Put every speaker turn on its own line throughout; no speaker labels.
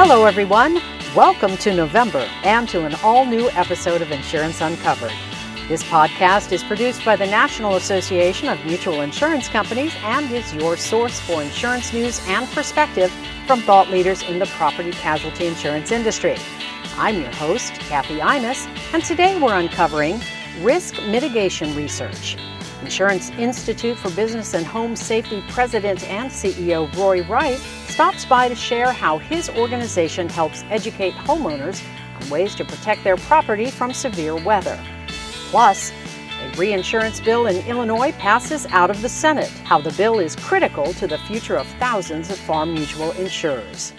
Hello, everyone. Welcome to November and to an all new episode of Insurance Uncovered. This podcast is produced by the National Association of Mutual Insurance Companies and is your source for insurance news and perspective from thought leaders in the property casualty insurance industry. I'm your host, Kathy Imus, and today we're uncovering risk mitigation research. Insurance Institute for Business and Home Safety President and CEO Roy Wright stops by to share how his organization helps educate homeowners on ways to protect their property from severe weather. Plus, a reinsurance bill in Illinois passes out of the Senate, how the bill is critical to the future of thousands of farm mutual insurers.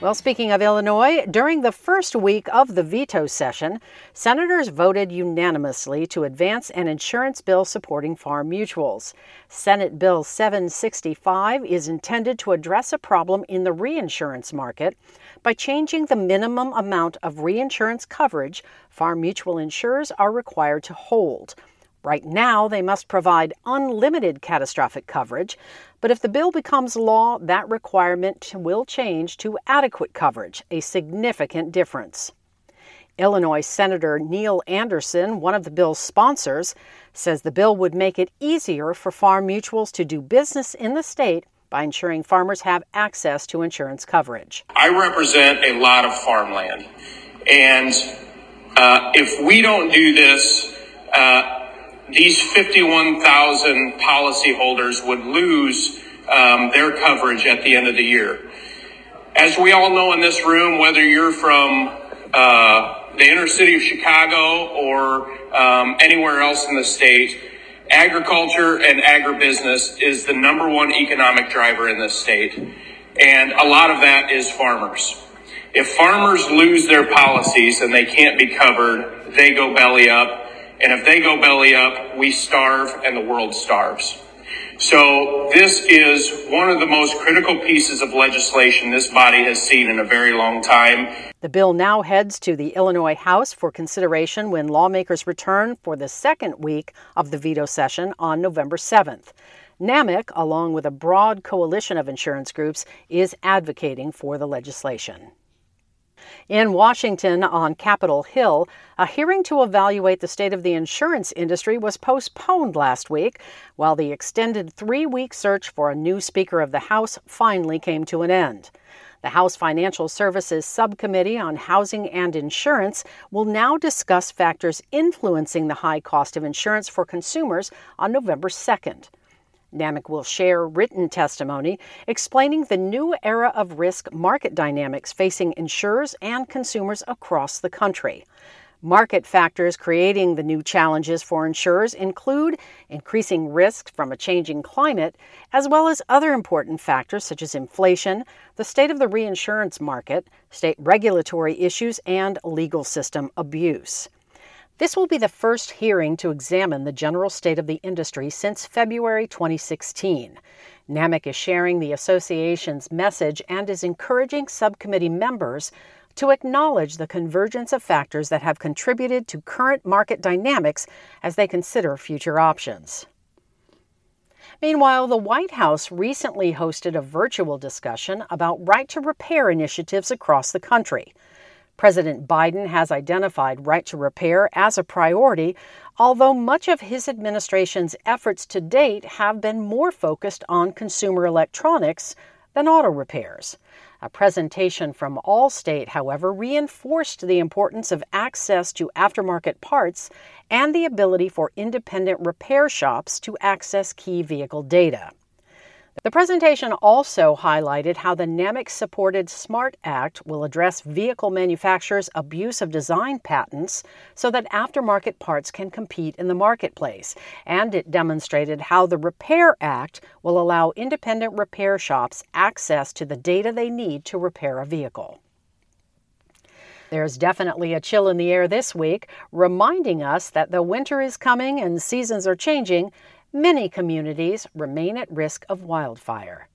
Well, speaking of Illinois, during the first week of the veto session, senators voted unanimously to advance an insurance bill supporting farm mutuals. Senate Bill 765 is intended to address a problem in the reinsurance market by changing the minimum amount of reinsurance coverage farm mutual insurers are required to hold. Right now, they must provide unlimited catastrophic coverage, but if the bill becomes law, that requirement will change to adequate coverage, a significant difference. Illinois Senator Neil Anderson, one of the bill's sponsors, says the bill would make it easier for farm mutuals to do business in the state by ensuring farmers have access to insurance coverage.
I represent a lot of farmland, and uh, if we don't do this, uh, these 51,000 policyholders would lose um, their coverage at the end of the year. As we all know in this room, whether you're from uh, the inner city of Chicago or um, anywhere else in the state, agriculture and agribusiness is the number one economic driver in this state. And a lot of that is farmers. If farmers lose their policies and they can't be covered, they go belly up and if they go belly up, we starve and the world starves. So this is one of the most critical pieces of legislation this body has seen in a very long time.
The bill now heads to the Illinois House for consideration when lawmakers return for the second week of the veto session on November 7th. NAMIC, along with a broad coalition of insurance groups, is advocating for the legislation. In Washington on Capitol Hill, a hearing to evaluate the state of the insurance industry was postponed last week, while the extended three week search for a new Speaker of the House finally came to an end. The House Financial Services Subcommittee on Housing and Insurance will now discuss factors influencing the high cost of insurance for consumers on November 2nd. NAMIC will share written testimony explaining the new era of risk market dynamics facing insurers and consumers across the country. Market factors creating the new challenges for insurers include increasing risk from a changing climate, as well as other important factors such as inflation, the state of the reinsurance market, state regulatory issues, and legal system abuse. This will be the first hearing to examine the general state of the industry since February 2016. NAMIC is sharing the association's message and is encouraging subcommittee members to acknowledge the convergence of factors that have contributed to current market dynamics as they consider future options. Meanwhile, the White House recently hosted a virtual discussion about right to repair initiatives across the country. President Biden has identified right to repair as a priority, although much of his administration's efforts to date have been more focused on consumer electronics than auto repairs. A presentation from Allstate, however, reinforced the importance of access to aftermarket parts and the ability for independent repair shops to access key vehicle data. The presentation also highlighted how the NAMIC supported SMART Act will address vehicle manufacturers' abuse of design patents so that aftermarket parts can compete in the marketplace. And it demonstrated how the Repair Act will allow independent repair shops access to the data they need to repair a vehicle. There's definitely a chill in the air this week, reminding us that the winter is coming and seasons are changing, many communities remain at risk of wildfire.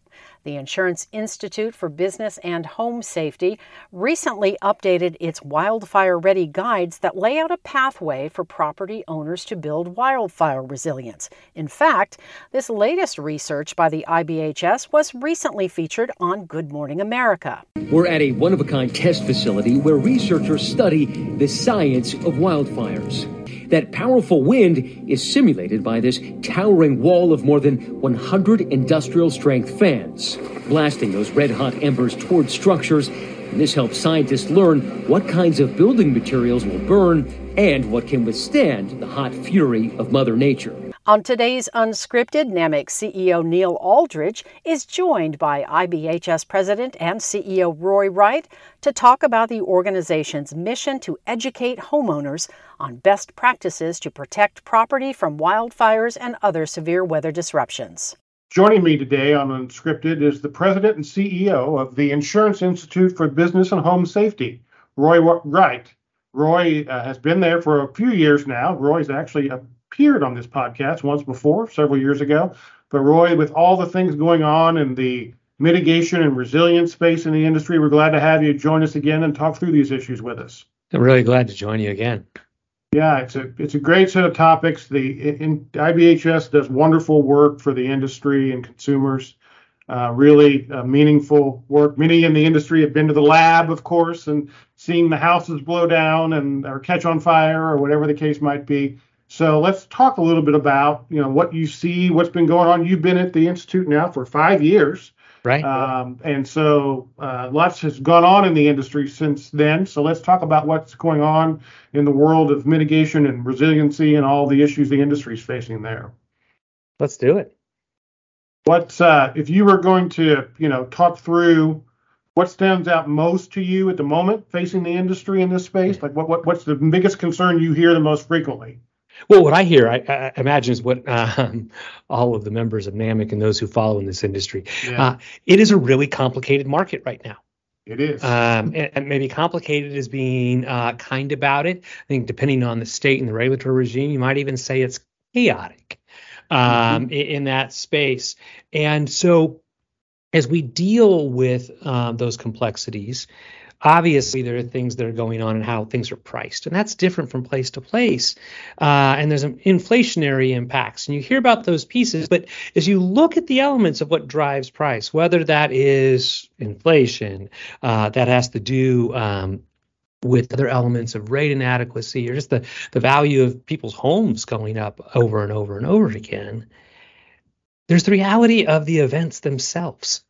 The Insurance Institute for Business and Home Safety recently updated its wildfire ready guides that lay out a pathway for property owners to build wildfire resilience. In fact, this latest research by the IBHS was recently featured on Good Morning America.
We're at a one of a kind test facility where researchers study the science of wildfires. That powerful wind is simulated by this towering wall of more than 100 industrial strength fans, blasting those red hot embers toward structures. And this helps scientists learn what kinds of building materials will burn and what can withstand the hot fury of Mother Nature.
On today's Unscripted, NAMIC CEO Neil Alldredge is joined by IBHS President and CEO Roy Wright to talk about the organization's mission to educate homeowners on best practices to protect property from wildfires and other severe weather disruptions.
Joining me today on Unscripted is the President and CEO of the Insurance Institute for Business and Home Safety, Roy Wright. Roy uh, has been there for a few years now. Roy's actually a appeared on this podcast once before, several years ago. But Roy, with all the things going on in the mitigation and resilience space in the industry, we're glad to have you join us again and talk through these issues with us.
I'm really glad to join you again.
Yeah, it's a it's a great set of topics. The in, IBHS does wonderful work for the industry and consumers. Uh, really uh, meaningful work. Many in the industry have been to the lab, of course, and seen the houses blow down and or catch on fire or whatever the case might be. So let's talk a little bit about you know what you see, what's been going on. You've been at the institute now for five years,
right?
Um, and so uh, lots has gone on in the industry since then. So let's talk about what's going on in the world of mitigation and resiliency and all the issues the industry is facing there.
Let's do it.
What's uh, if you were going to you know talk through what stands out most to you at the moment facing the industry in this space? Like what, what what's the biggest concern you hear the most frequently?
Well, what I hear, I, I imagine, is what um, all of the members of NAMIC and those who follow in this industry. Yeah. Uh, it is a really complicated market right now.
It is.
Um, and, and, maybe complicated is being uh, kind about it. I think depending on the state and the regulatory regime, you might even say it's chaotic um, mm-hmm. in, that space. And so, as we deal with uh, those complexities, obviously there are things that are going on and how things are priced and that's different from place to place uh, and there's an inflationary impacts and you hear about those pieces but as you look at the elements of what drives price whether that is inflation uh, that has to do um, with other elements of rate inadequacy or just the, the value of people's homes going up over and over and over again there's the reality of the events themselves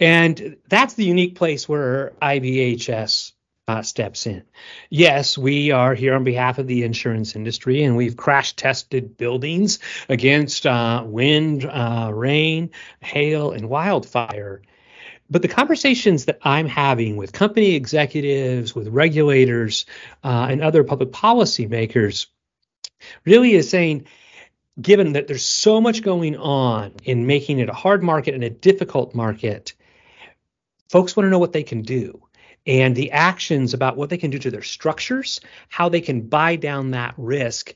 and that's the unique place where IBHS uh, steps in. Yes, we are here on behalf of the insurance industry, and we've crash tested buildings against uh, wind, uh, rain, hail, and wildfire. But the conversations that I'm having with company executives, with regulators, uh, and other public policy makers really is saying, given that there's so much going on in making it a hard market and a difficult market, folks want to know what they can do and the actions about what they can do to their structures, how they can buy down that risk,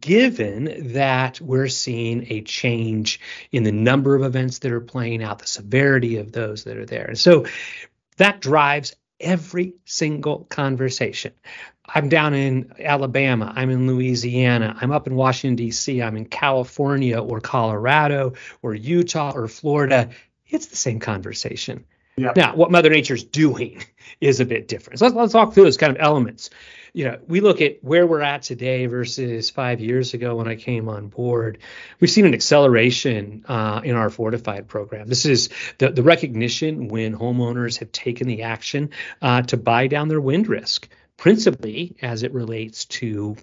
given that we're seeing a change in the number of events that are playing out, the severity of those that are there. And so that drives every single conversation. I'm down in Alabama, I'm in Louisiana, I'm up in Washington, D.C., I'm in California or Colorado or Utah or Florida. It's the same conversation. Now, what Mother Nature's doing is a bit different. So let's, let's talk through those kind of elements. You know, we look at where we're at today versus five years ago when I came on board. We've seen an acceleration uh, in our fortified program. This is the, the recognition when homeowners have taken the action uh, to buy down their wind risk principally as it relates to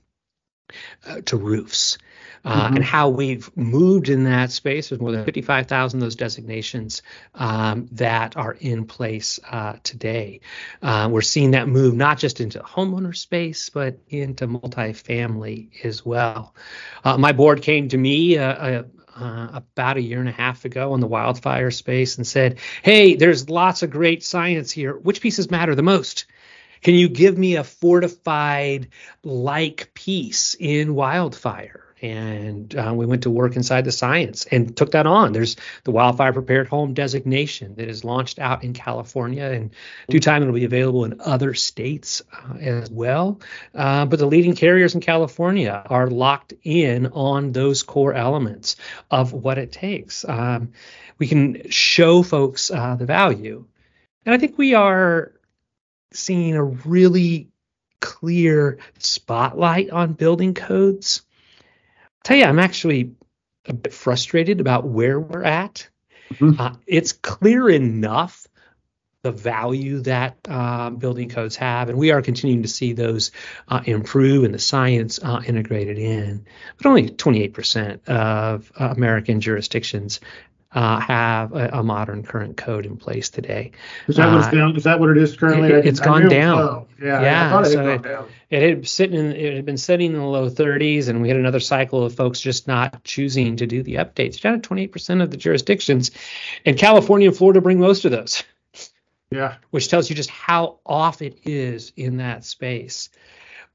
uh, to roofs. Uh, mm-hmm. and how we've moved in that space. There's more than 55,000 of those designations um, that are in place uh, today. Uh, we're seeing that move not just into homeowner space, but into multifamily as well. Uh, my board came to me uh, uh, about a year and a half ago on the wildfire space and said, Hey, there's lots of great science here. Which pieces matter the most? Can you give me a fortified like piece in wildfire? and uh, we went to work inside the science and took that on. There's the wildfire prepared home designation that is launched out in California, and due time it'll be available in other states uh, as well. Uh, but the leading carriers in California are locked in on those core elements of what it takes. Um, we can show folks uh, the value, and I think we are seeing a really clear spotlight on building codes. I'll tell you, I'm actually a bit frustrated about where we're at. Mm-hmm. Uh, it's clear enough the value that uh, building codes have, and we are continuing to see those uh, improve and the science uh, integrated in. But only 28% of American jurisdictions uh, have a, a, modern current code in place today.
Is that uh, down? Is that what it is currently?
It, has gone down.
Yeah, yeah.
it, so it, it, had sitting in, it had been sitting in the low 30s, and we had another cycle of folks just not choosing to do the updates. Down to 28% of the jurisdictions, and California and Florida bring most of those.
Yeah.
Which tells you just how off it is in that space.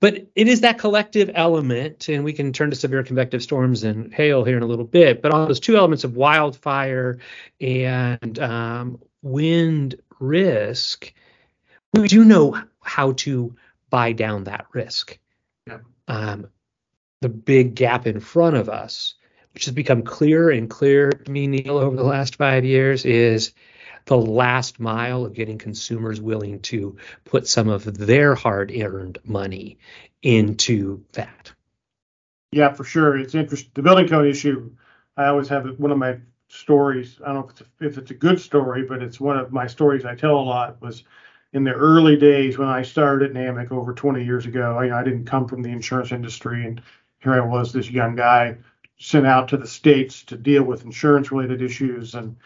But it is that collective element, and we can turn to severe convective storms and hail here in a little bit. But on those two elements of wildfire and um, wind risk, we do know how to buy down that risk.
Yeah.
Um, the big gap in front of us, which has become clearer and clearer to me, Neil, over the last five years, is the last mile of getting consumers willing to put some of their hard earned money into that.
Yeah, for sure. It's interesting. The building code issue, I always have one of my stories. I don't know if it's, a, if it's a good story, but it's one of my stories I tell a lot was in the early days when I started at NAMIC over 20 years ago. I, I didn't come from the insurance industry, and here I was, this young guy sent out to the states to deal with insurance related issues and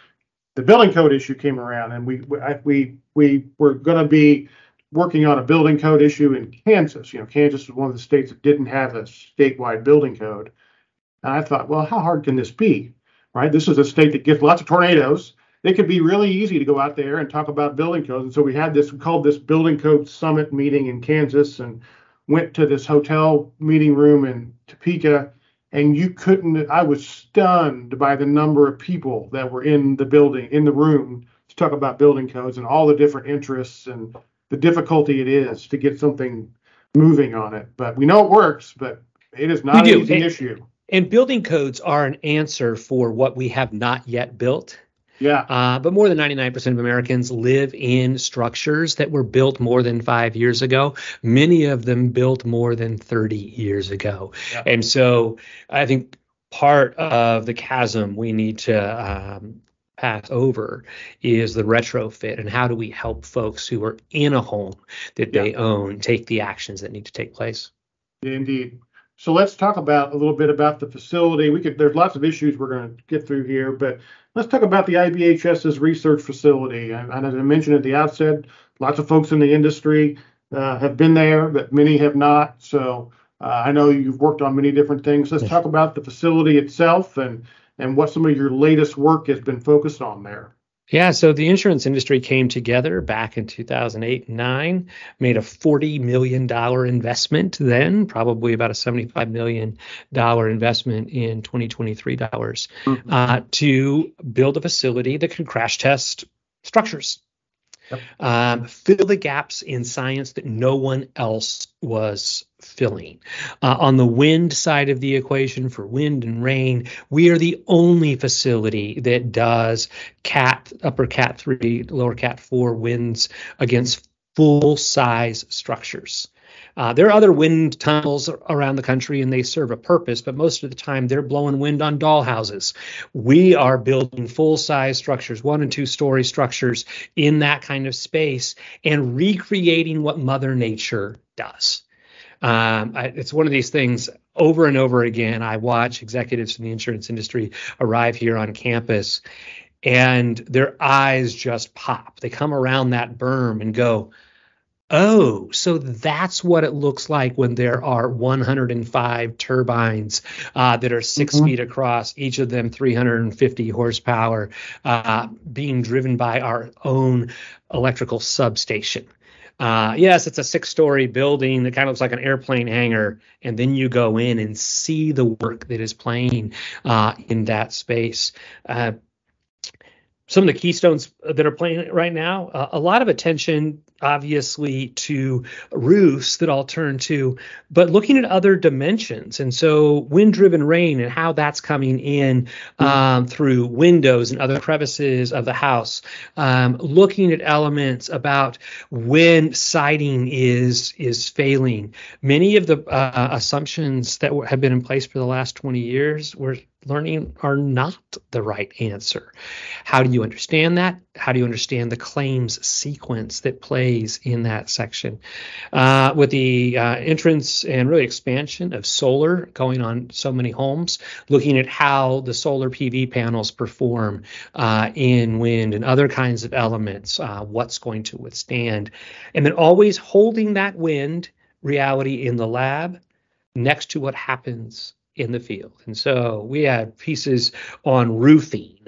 the building code issue came around, and we we we were going to be working on a building code issue in Kansas. You know, Kansas was one of the states that didn't have a statewide building code. And I thought, well, how hard can this be? Right? This is a state that gets lots of tornadoes. It could be really easy to go out there and talk about building codes. And so we had this, we called this building code summit meeting in Kansas and went to this hotel meeting room in Topeka and you couldn't i was stunned by the number of people that were in the building in the room to talk about building codes and all the different interests and the difficulty it is to get something moving on it. But we know it works but it is not an easy and, issue.
and building codes are an answer for what we have not yet built
yeah.
Uh, but more than 99% of Americans live in structures that were built more than five years ago, many of them built more than 30 years ago. Yeah. And so I think part of the chasm we need to um, pass over is the retrofit and how do we help folks who are in a home that they own take the actions that need to take place.
Indeed. So let's talk about a little bit about the facility. We could there's lots of issues we're going to get through here, but let's talk about the IBHS's research facility. And, and as I mentioned at the outset, lots of folks in the industry uh, have been there, but many have not. So uh, I know you've worked on many different things. Let's talk about the facility itself and and what some of your latest work has been focused on there.
Yeah, so the insurance industry came together back in 2008 9, made a $40 million investment then, probably about a $75 million investment in 2023 dollars, mm-hmm. uh, to build a facility that can crash test structures. Yep. Um, fill the gaps in science that no one else was filling. Uh, on the wind side of the equation for wind and rain, we are the only facility that does cat upper cat 3 lower cat 4 winds against full size structures. Uh, there are other wind tunnels around the country and they serve a purpose, but most of the time they're blowing wind on doll houses. We are building full size structures, one and two story structures in that kind of space and recreating what Mother Nature does. Um, I, it's one of these things over and over again. I watch executives from the insurance industry arrive here on campus and their eyes just pop. They come around that berm and go, Oh, so that's what it looks like when there are 105 turbines uh, that are 6 mm-hmm. feet across, each of them 350 horsepower, uh, being driven by our own electrical substation. Uh, yes, it's a six-story building that kind of looks like an airplane hangar, and then you go in and see the work that is playing uh, in that space. Uh, some of the keystones that are playing right now, uh, a lot of attention obviously to roofs that I'll turn to, but looking at other dimensions. And so wind driven rain and how that's coming in um, through windows and other crevices of the house, um, looking at elements about when siding is is failing. Many of the uh, assumptions that have been in place for the last 20 years were learning are not the right answer. How do you understand that? How do you understand the claims sequence that plays in that section? Uh, with the uh, entrance and really expansion of solar going on so many homes, looking at how the solar PV panels perform uh, in wind and other kinds of elements, uh, what's going to withstand, and then always holding that wind reality in the lab next to what happens in the field. And so we had pieces on roofing,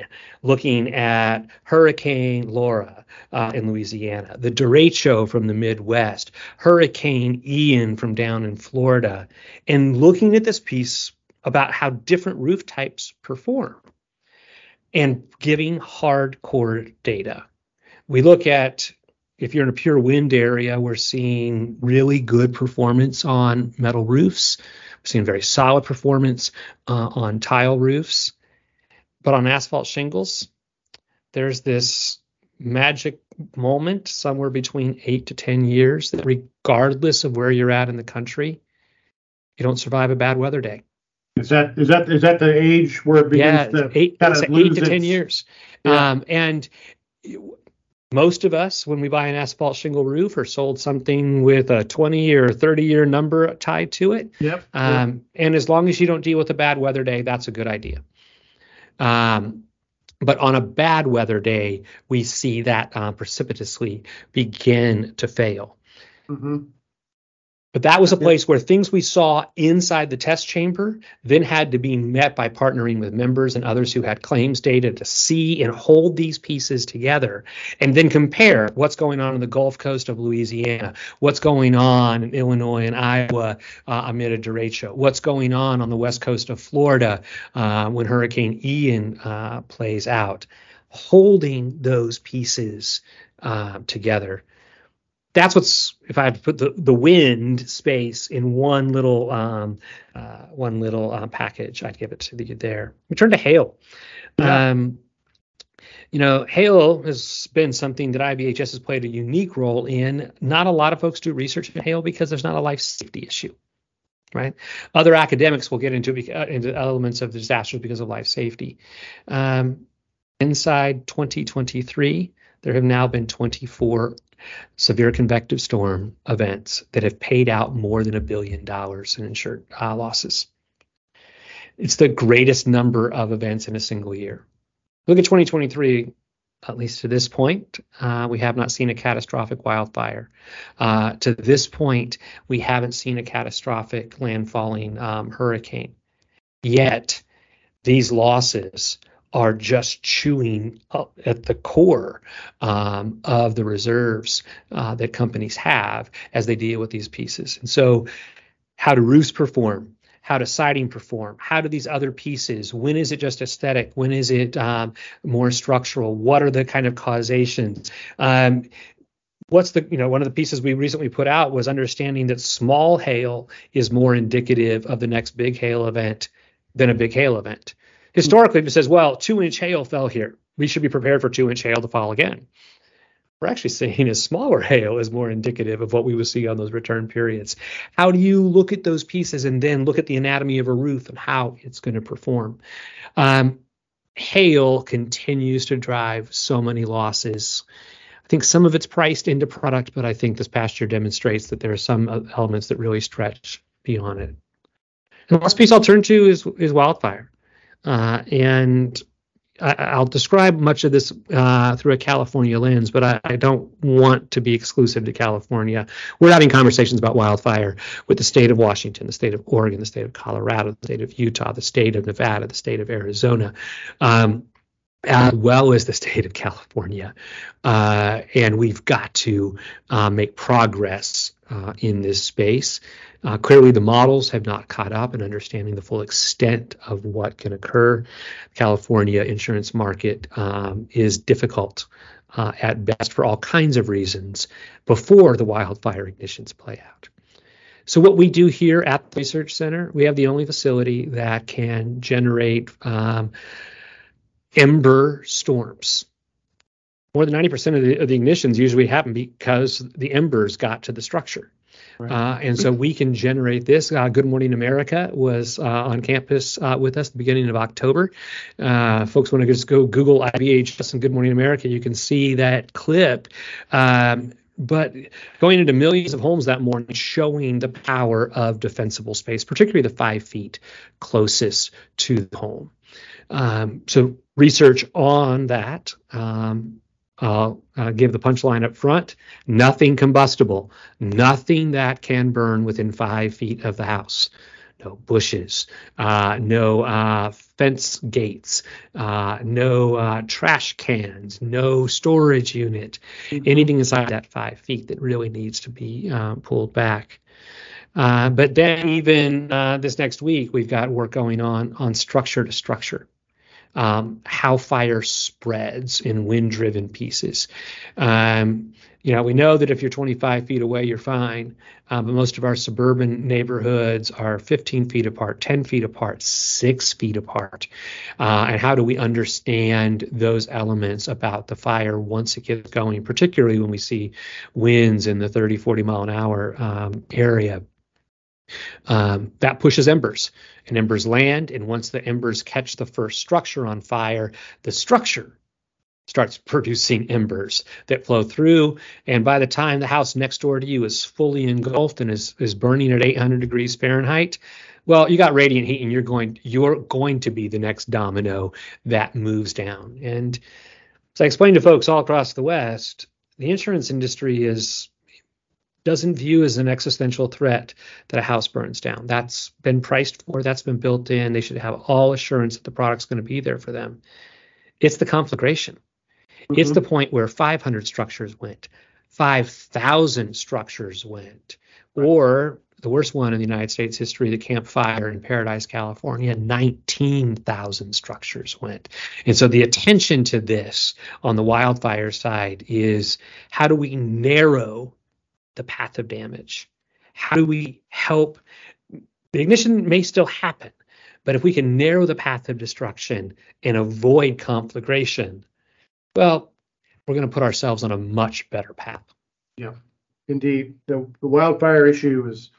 looking at Hurricane Laura uh, in Louisiana, the derecho from the Midwest, Hurricane Ian from down in Florida, and looking at this piece about how different roof types perform and giving hardcore data. We look at if you're in a pure wind area, we're seeing really good performance on metal roofs We've seen very solid performance uh, on tile roofs, but on asphalt shingles, there's this magic moment somewhere between eight to 10 years that, regardless of where you're at in the country, you don't survive a bad weather day.
Is that is that is that the age where it begins
yeah,
to
eight, kind of eight to its, ten years? Yeah. Um, and most of us, when we buy an asphalt shingle roof, are sold something with a 20 or 30 year number tied to it.
Yep.
Um, yep. And as long as you don't deal with a bad weather day, that's a good idea. Um, but on a bad weather day, we see that uh, precipitously begin to fail. Mm-hmm. But that was a place where things we saw inside the test chamber then had to be met by partnering with members and others who had claims data to see and hold these pieces together and then compare what's going on in the Gulf Coast of Louisiana, what's going on in Illinois and Iowa uh, amid a derecho, what's going on on the west coast of Florida uh, when Hurricane Ian uh, plays out. Holding those pieces uh, together that's what's if I had to put the, the wind space in one little um, uh, one little uh, package, I'd give it to the there. We turn to hail. Yeah. Um, you know, hail has been something that IBHS has played a unique role in. Not a lot of folks do research in hail because there's not a life safety issue, right? Other academics will get into uh, into elements of disasters because of life safety. Um, inside 2023, there have now been 24 severe convective storm events that have paid out more than a billion dollars in insured uh, losses. It's the greatest number of events in a single year. Look at 2023, at least to this point, uh, we have not seen a catastrophic wildfire. Uh, to this point, we haven't seen a catastrophic landfalling um, hurricane. Yet, these losses are just chewing up at the core um, of the reserves uh, that companies have as they deal with these pieces. And so, how do roofs perform? How does siding perform? How do these other pieces? When is it just aesthetic? When is it um, more structural? What are the kind of causations? Um, what's the you know one of the pieces we recently put out was understanding that small hail is more indicative of the next big hail event than a big hail event historically it says, well, two inch hail fell here. We should be prepared for two inch hail to fall again. We're actually seeing a smaller hail is more indicative of what we would see on those return periods. How do you look at those pieces and then look at the anatomy of a roof and how it's going to perform? Um, hail continues to drive so many losses. I think some of it's priced into product, but I think this past year demonstrates that there are some elements that really stretch beyond it. And the last piece I'll turn to is is wildfire. Uh, and I, will describe much of this uh, through a California lens, but I, I, don't want to be exclusive to California. We're having conversations about wildfire with the state of Washington, the state of Oregon, the state of Colorado, the state of Utah, the state of Nevada, the state of Arizona. Um, as well as the state of California. Uh, and we've got to uh, make progress uh, in this space. Uh, clearly, the models have not caught up in understanding the full extent of what can occur. California insurance market um, is difficult uh, at best for all kinds of reasons before the wildfire ignitions play out. So what we do here at the research center, we have the only facility that can generate um, ember storms. More than 90% of the, of the ignitions usually happen because the embers got to the structure. Right. Uh, and so we can generate this. Uh, Good Morning America was uh, on campus uh, with us the beginning of October. Uh, folks want to just go Google IBHS and Good Morning America. You can see that clip. Um, but going into millions of homes that morning, showing the power of defensible space, particularly the five feet closest to the home. Um, so research on that. Um, I'll uh, give the punchline up front. Nothing combustible, nothing that can burn within five feet of the house. No bushes, uh, no uh, fence gates, uh, no uh, trash cans, no storage unit, anything inside that five feet that really needs to be uh, pulled back. but then, even this next week, we've got work going on on structure to structure um, how fire spreads in wind driven pieces. Um, you know, we know that if you're 25 feet away, you're fine. Uh, but most of our suburban neighborhoods are 15 feet apart, 10 feet apart, six feet apart. Uh, and how do we understand those elements about the fire once it gets going, particularly when we see winds in the 30, 40 mile an hour um, area? Um, that pushes embers, and embers land. And once the embers catch the first structure on fire, the structure starts producing embers that flow through. And by the time the house next door to you is fully engulfed and is, is burning at 800 degrees Fahrenheit, well, you got radiant heat, and you're going you're going to be the next domino that moves down. And as I explained to folks all across the West, the insurance industry is doesn't view as an existential threat that a house burns down. That's been priced for, that's been built in. They should have all assurance that the product's going to be there for them. It's the conflagration. Mm-hmm. It's the point where 500 structures went, 5,000 structures went, right. or the worst one in the United States history, the Camp Fire in Paradise, California, 19,000 structures went. And so the attention to this on the wildfire side is how do we narrow the path of damage? How do we help? The ignition may still happen, but if we can narrow the path of destruction and avoid conflagration, well, we're going to put ourselves on a much better path.
Yeah, indeed. The, the wildfire issue is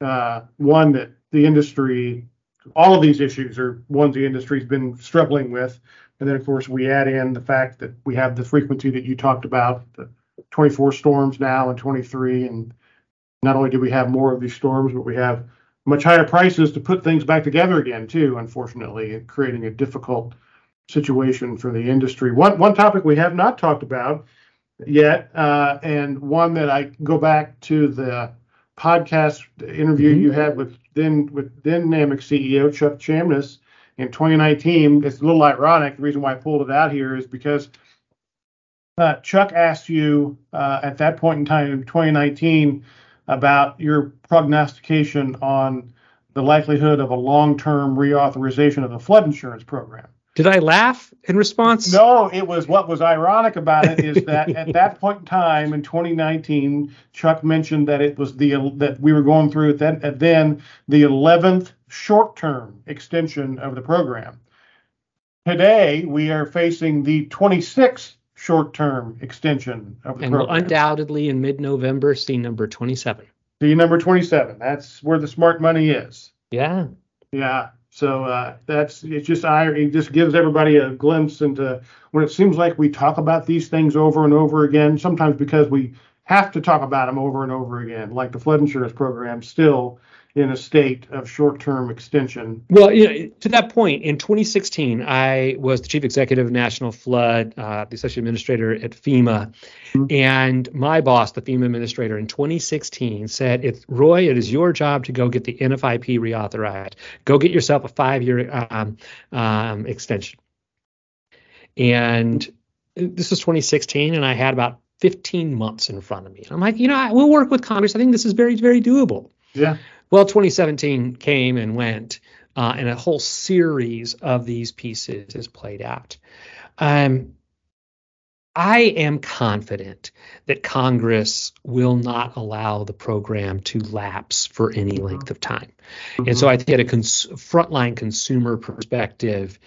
uh, one that the industry, all of these issues are ones the industry's been struggling with. And then, of course, we add in the fact that we have the frequency that you talked about, the 24 storms now and 23. And not only do we have more of these storms, but we have much higher prices to put things back together again, too, unfortunately, creating a difficult situation for the industry. One, one topic we have not talked about yet, uh, and one that I go back to the podcast interview mm-hmm. you had with then with then NAMIC CEO Chuck Chamness in 2019. It's a little ironic. The reason why I pulled it out here is because uh, Chuck asked you uh, at that point in time in 2019 about your prognostication on the likelihood of a long-term reauthorization of the flood insurance program.
Did I laugh in response?
No, it was what was ironic about it is that at that point in time in 2019, Chuck mentioned that it was the that we were going through then then the 11th short-term extension of the program. Today, we are facing the 26th short-term extension of the
and
program.
undoubtedly in mid-November see number 27.
See number 27. That's where the smart money is.
Yeah.
Yeah. So uh, that's it's just it just gives everybody a glimpse into when it seems like we talk about these things over and over again. Sometimes because we have to talk about them over and over again, like the flood insurance program. Still, in a state of short-term extension.
Well, you know, to that point, in 2016, I was the chief executive of National Flood, uh, the associate administrator at FEMA, mm-hmm. and my boss, the FEMA administrator, in 2016 said, "If Roy, it is your job to go get the NFIP reauthorized. Go get yourself a five-year um, um, extension." And this was 2016, and I had about 15 months in front of me. And I'm like, you know, I, we'll work with Congress. I think this is very, very doable.
Yeah.
Well, 2017 came and went, uh, and a whole series of these pieces is played out. Um, I am confident that Congress will not allow the program to lapse for any mm-hmm. length of time. Mm-hmm. And so I think at a cons- frontline consumer perspective,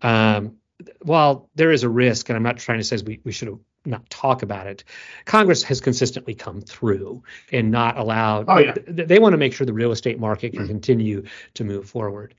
um, while there is a risk, and I'm not trying to say we, we should have not talk about it, Congress has consistently come through and not allowed.
Oh, yeah.
They, they want to make sure the real estate market can continue to move forward.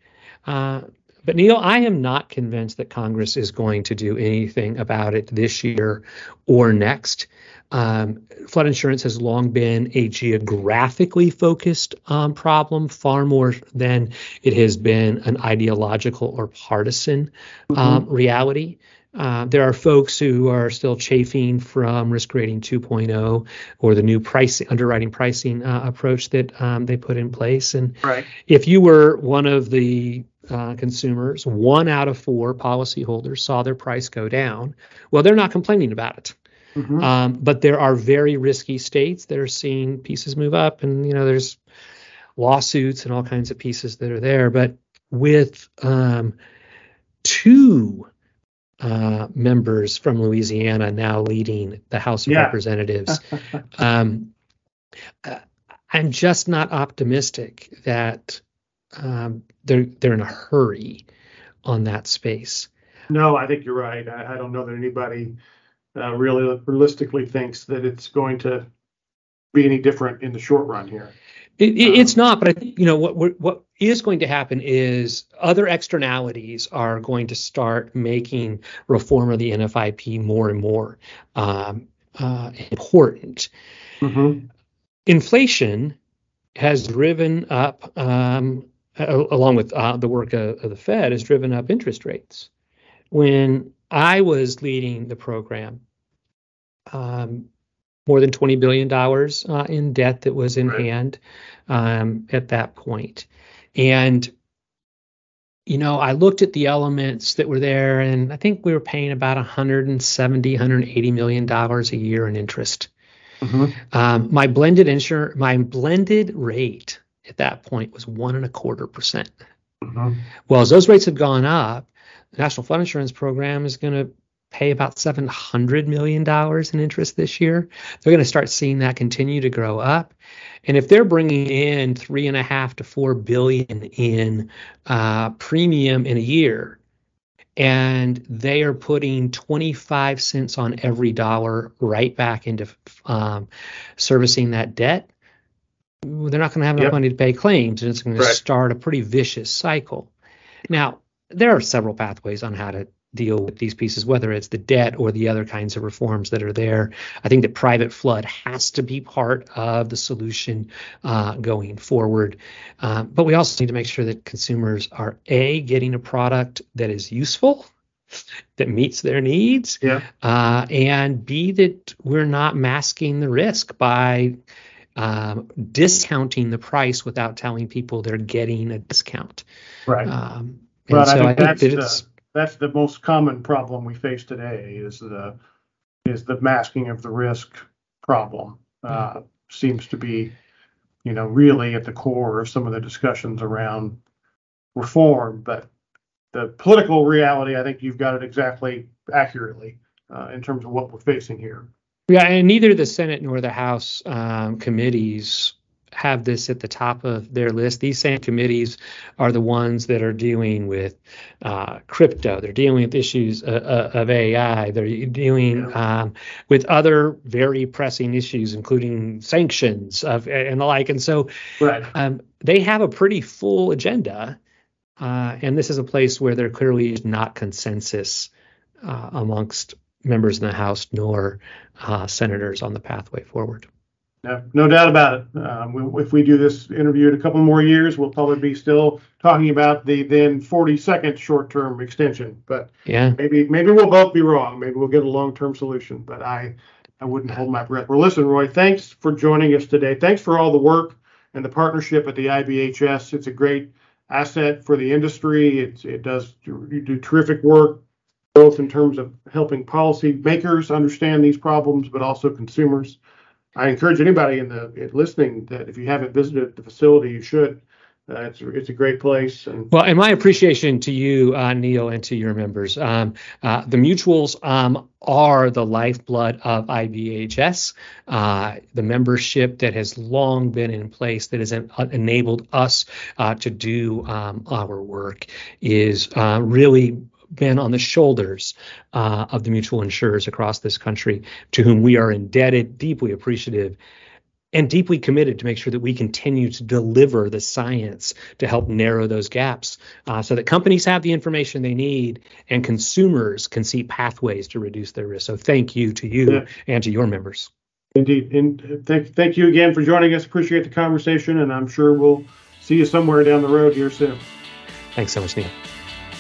Uh, but Neil, I am not convinced that Congress is going to do anything about it this year or next. Um, flood insurance has long been a geographically focused um, problem, far more than it has been an ideological or partisan mm-hmm. um, reality. Uh, there are folks who are still chafing from risk rating 2.0 or the new pricing underwriting pricing uh, approach that um, they put in place. And
right.
if you were one of the uh, consumers, one out of four policyholders saw their price go down. Well, they're not complaining about it. Mm-hmm. Um, but there are very risky states that are seeing pieces move up, and you know there's lawsuits and all kinds of pieces that are there. But with um, two uh, members from Louisiana now leading the House of yeah. Representatives. um, uh, I'm just not optimistic that um, they're they're in a hurry on that space.
No, I think you're right. I, I don't know that anybody uh, really realistically thinks that it's going to be any different in the short run here.
It, it, it's not, but I think you know what what is going to happen is other externalities are going to start making reform of the NFIP more and more um, uh, important. Mm-hmm. Inflation has driven up, um, along with uh, the work of, of the Fed, has driven up interest rates. When I was leading the program, um, more than $20 billion uh, in debt that was in right. hand um, at that point. And, you know, I looked at the elements that were there, and I think we were paying about 170, 180 million dollars a year in interest. Mm-hmm. Um, my blended insur- my blended rate at that point was one and a quarter percent. Mm-hmm. Well, as those rates have gone up, the National Flood Insurance Program is going to pay about $700 million in interest this year. They're going to start seeing that continue to grow up. And if they're bringing in three and a half to four billion in uh, premium in a year, and they are putting 25 cents on every dollar right back into um, servicing that debt, they're not going to have enough yep. money to pay claims, and it's going to start a pretty vicious cycle. Now, there are several pathways on how to deal with these pieces, whether it's the debt or the other kinds of reforms that are there. I think that private flood has to be part of the solution uh, going forward. Uh, but we also need to make sure that consumers are A, getting a product that is useful. That meets their needs,
yeah.
uh, and B that we're not masking the risk by um, discounting the price without telling people they're getting a discount.
Right. Um, and so I think, I think that it's that's the most common problem we face today is the is the masking of the risk problem uh, mm-hmm. seems to be you know really at the core of some of the discussions around reform but the political reality i think you've got it exactly accurately uh, in terms of what we're facing here
yeah and neither the senate nor the house um, committees have this at the top of their list. These same committees are the ones that are dealing with uh, crypto. They're dealing with issues uh, uh of AI. They're dealing um, with other very pressing issues, including sanctions of, and the like. And so
right.
um, they have a pretty full agenda. Uh, and this is a place where there clearly is not consensus uh, amongst members in the House nor uh, senators on the pathway forward.
No, no doubt about it. Um, we, if we do this interview in a couple more years, we'll probably be still talking about the then 42nd short-term extension. But
yeah,
maybe maybe we'll both be wrong. Maybe we'll get a long-term solution. But I I wouldn't hold my breath. Well, listen, Roy, thanks for joining us today. Thanks for all the work and the partnership at the IBHS. It's a great asset for the industry. It's, it does you do terrific work both in terms of helping policy makers understand these problems, but also consumers. I encourage anybody in the listening that if you haven't visited the facility, you should. Uh, it's it's a great place.
And well, and my appreciation to you, uh, Neil, and to your members. Um, uh, the mutuals um, are the lifeblood of IBHS. Uh, the membership that has long been in place that has en- enabled us uh, to do um, our work is uh, really been on the shoulders uh, of the mutual insurers across this country, to whom we are indebted, deeply appreciative, and deeply committed to make sure that we continue to deliver the science to help narrow those gaps uh, so that companies have the information they need and consumers can see pathways to reduce their risk. So thank you to you yeah. and to your members.
Indeed. And thank, thank you again for joining us. Appreciate the conversation, and I'm sure we'll see you somewhere down the road here soon.
Thanks so much, Neil.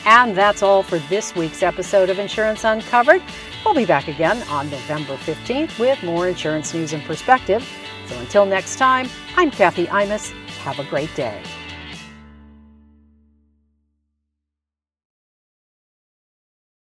And that's all for this week's episode of Insurance Uncovered. We'll be back again on November 15th with more insurance news and perspective. So until next time, I'm Kathy Imus. Have a great day.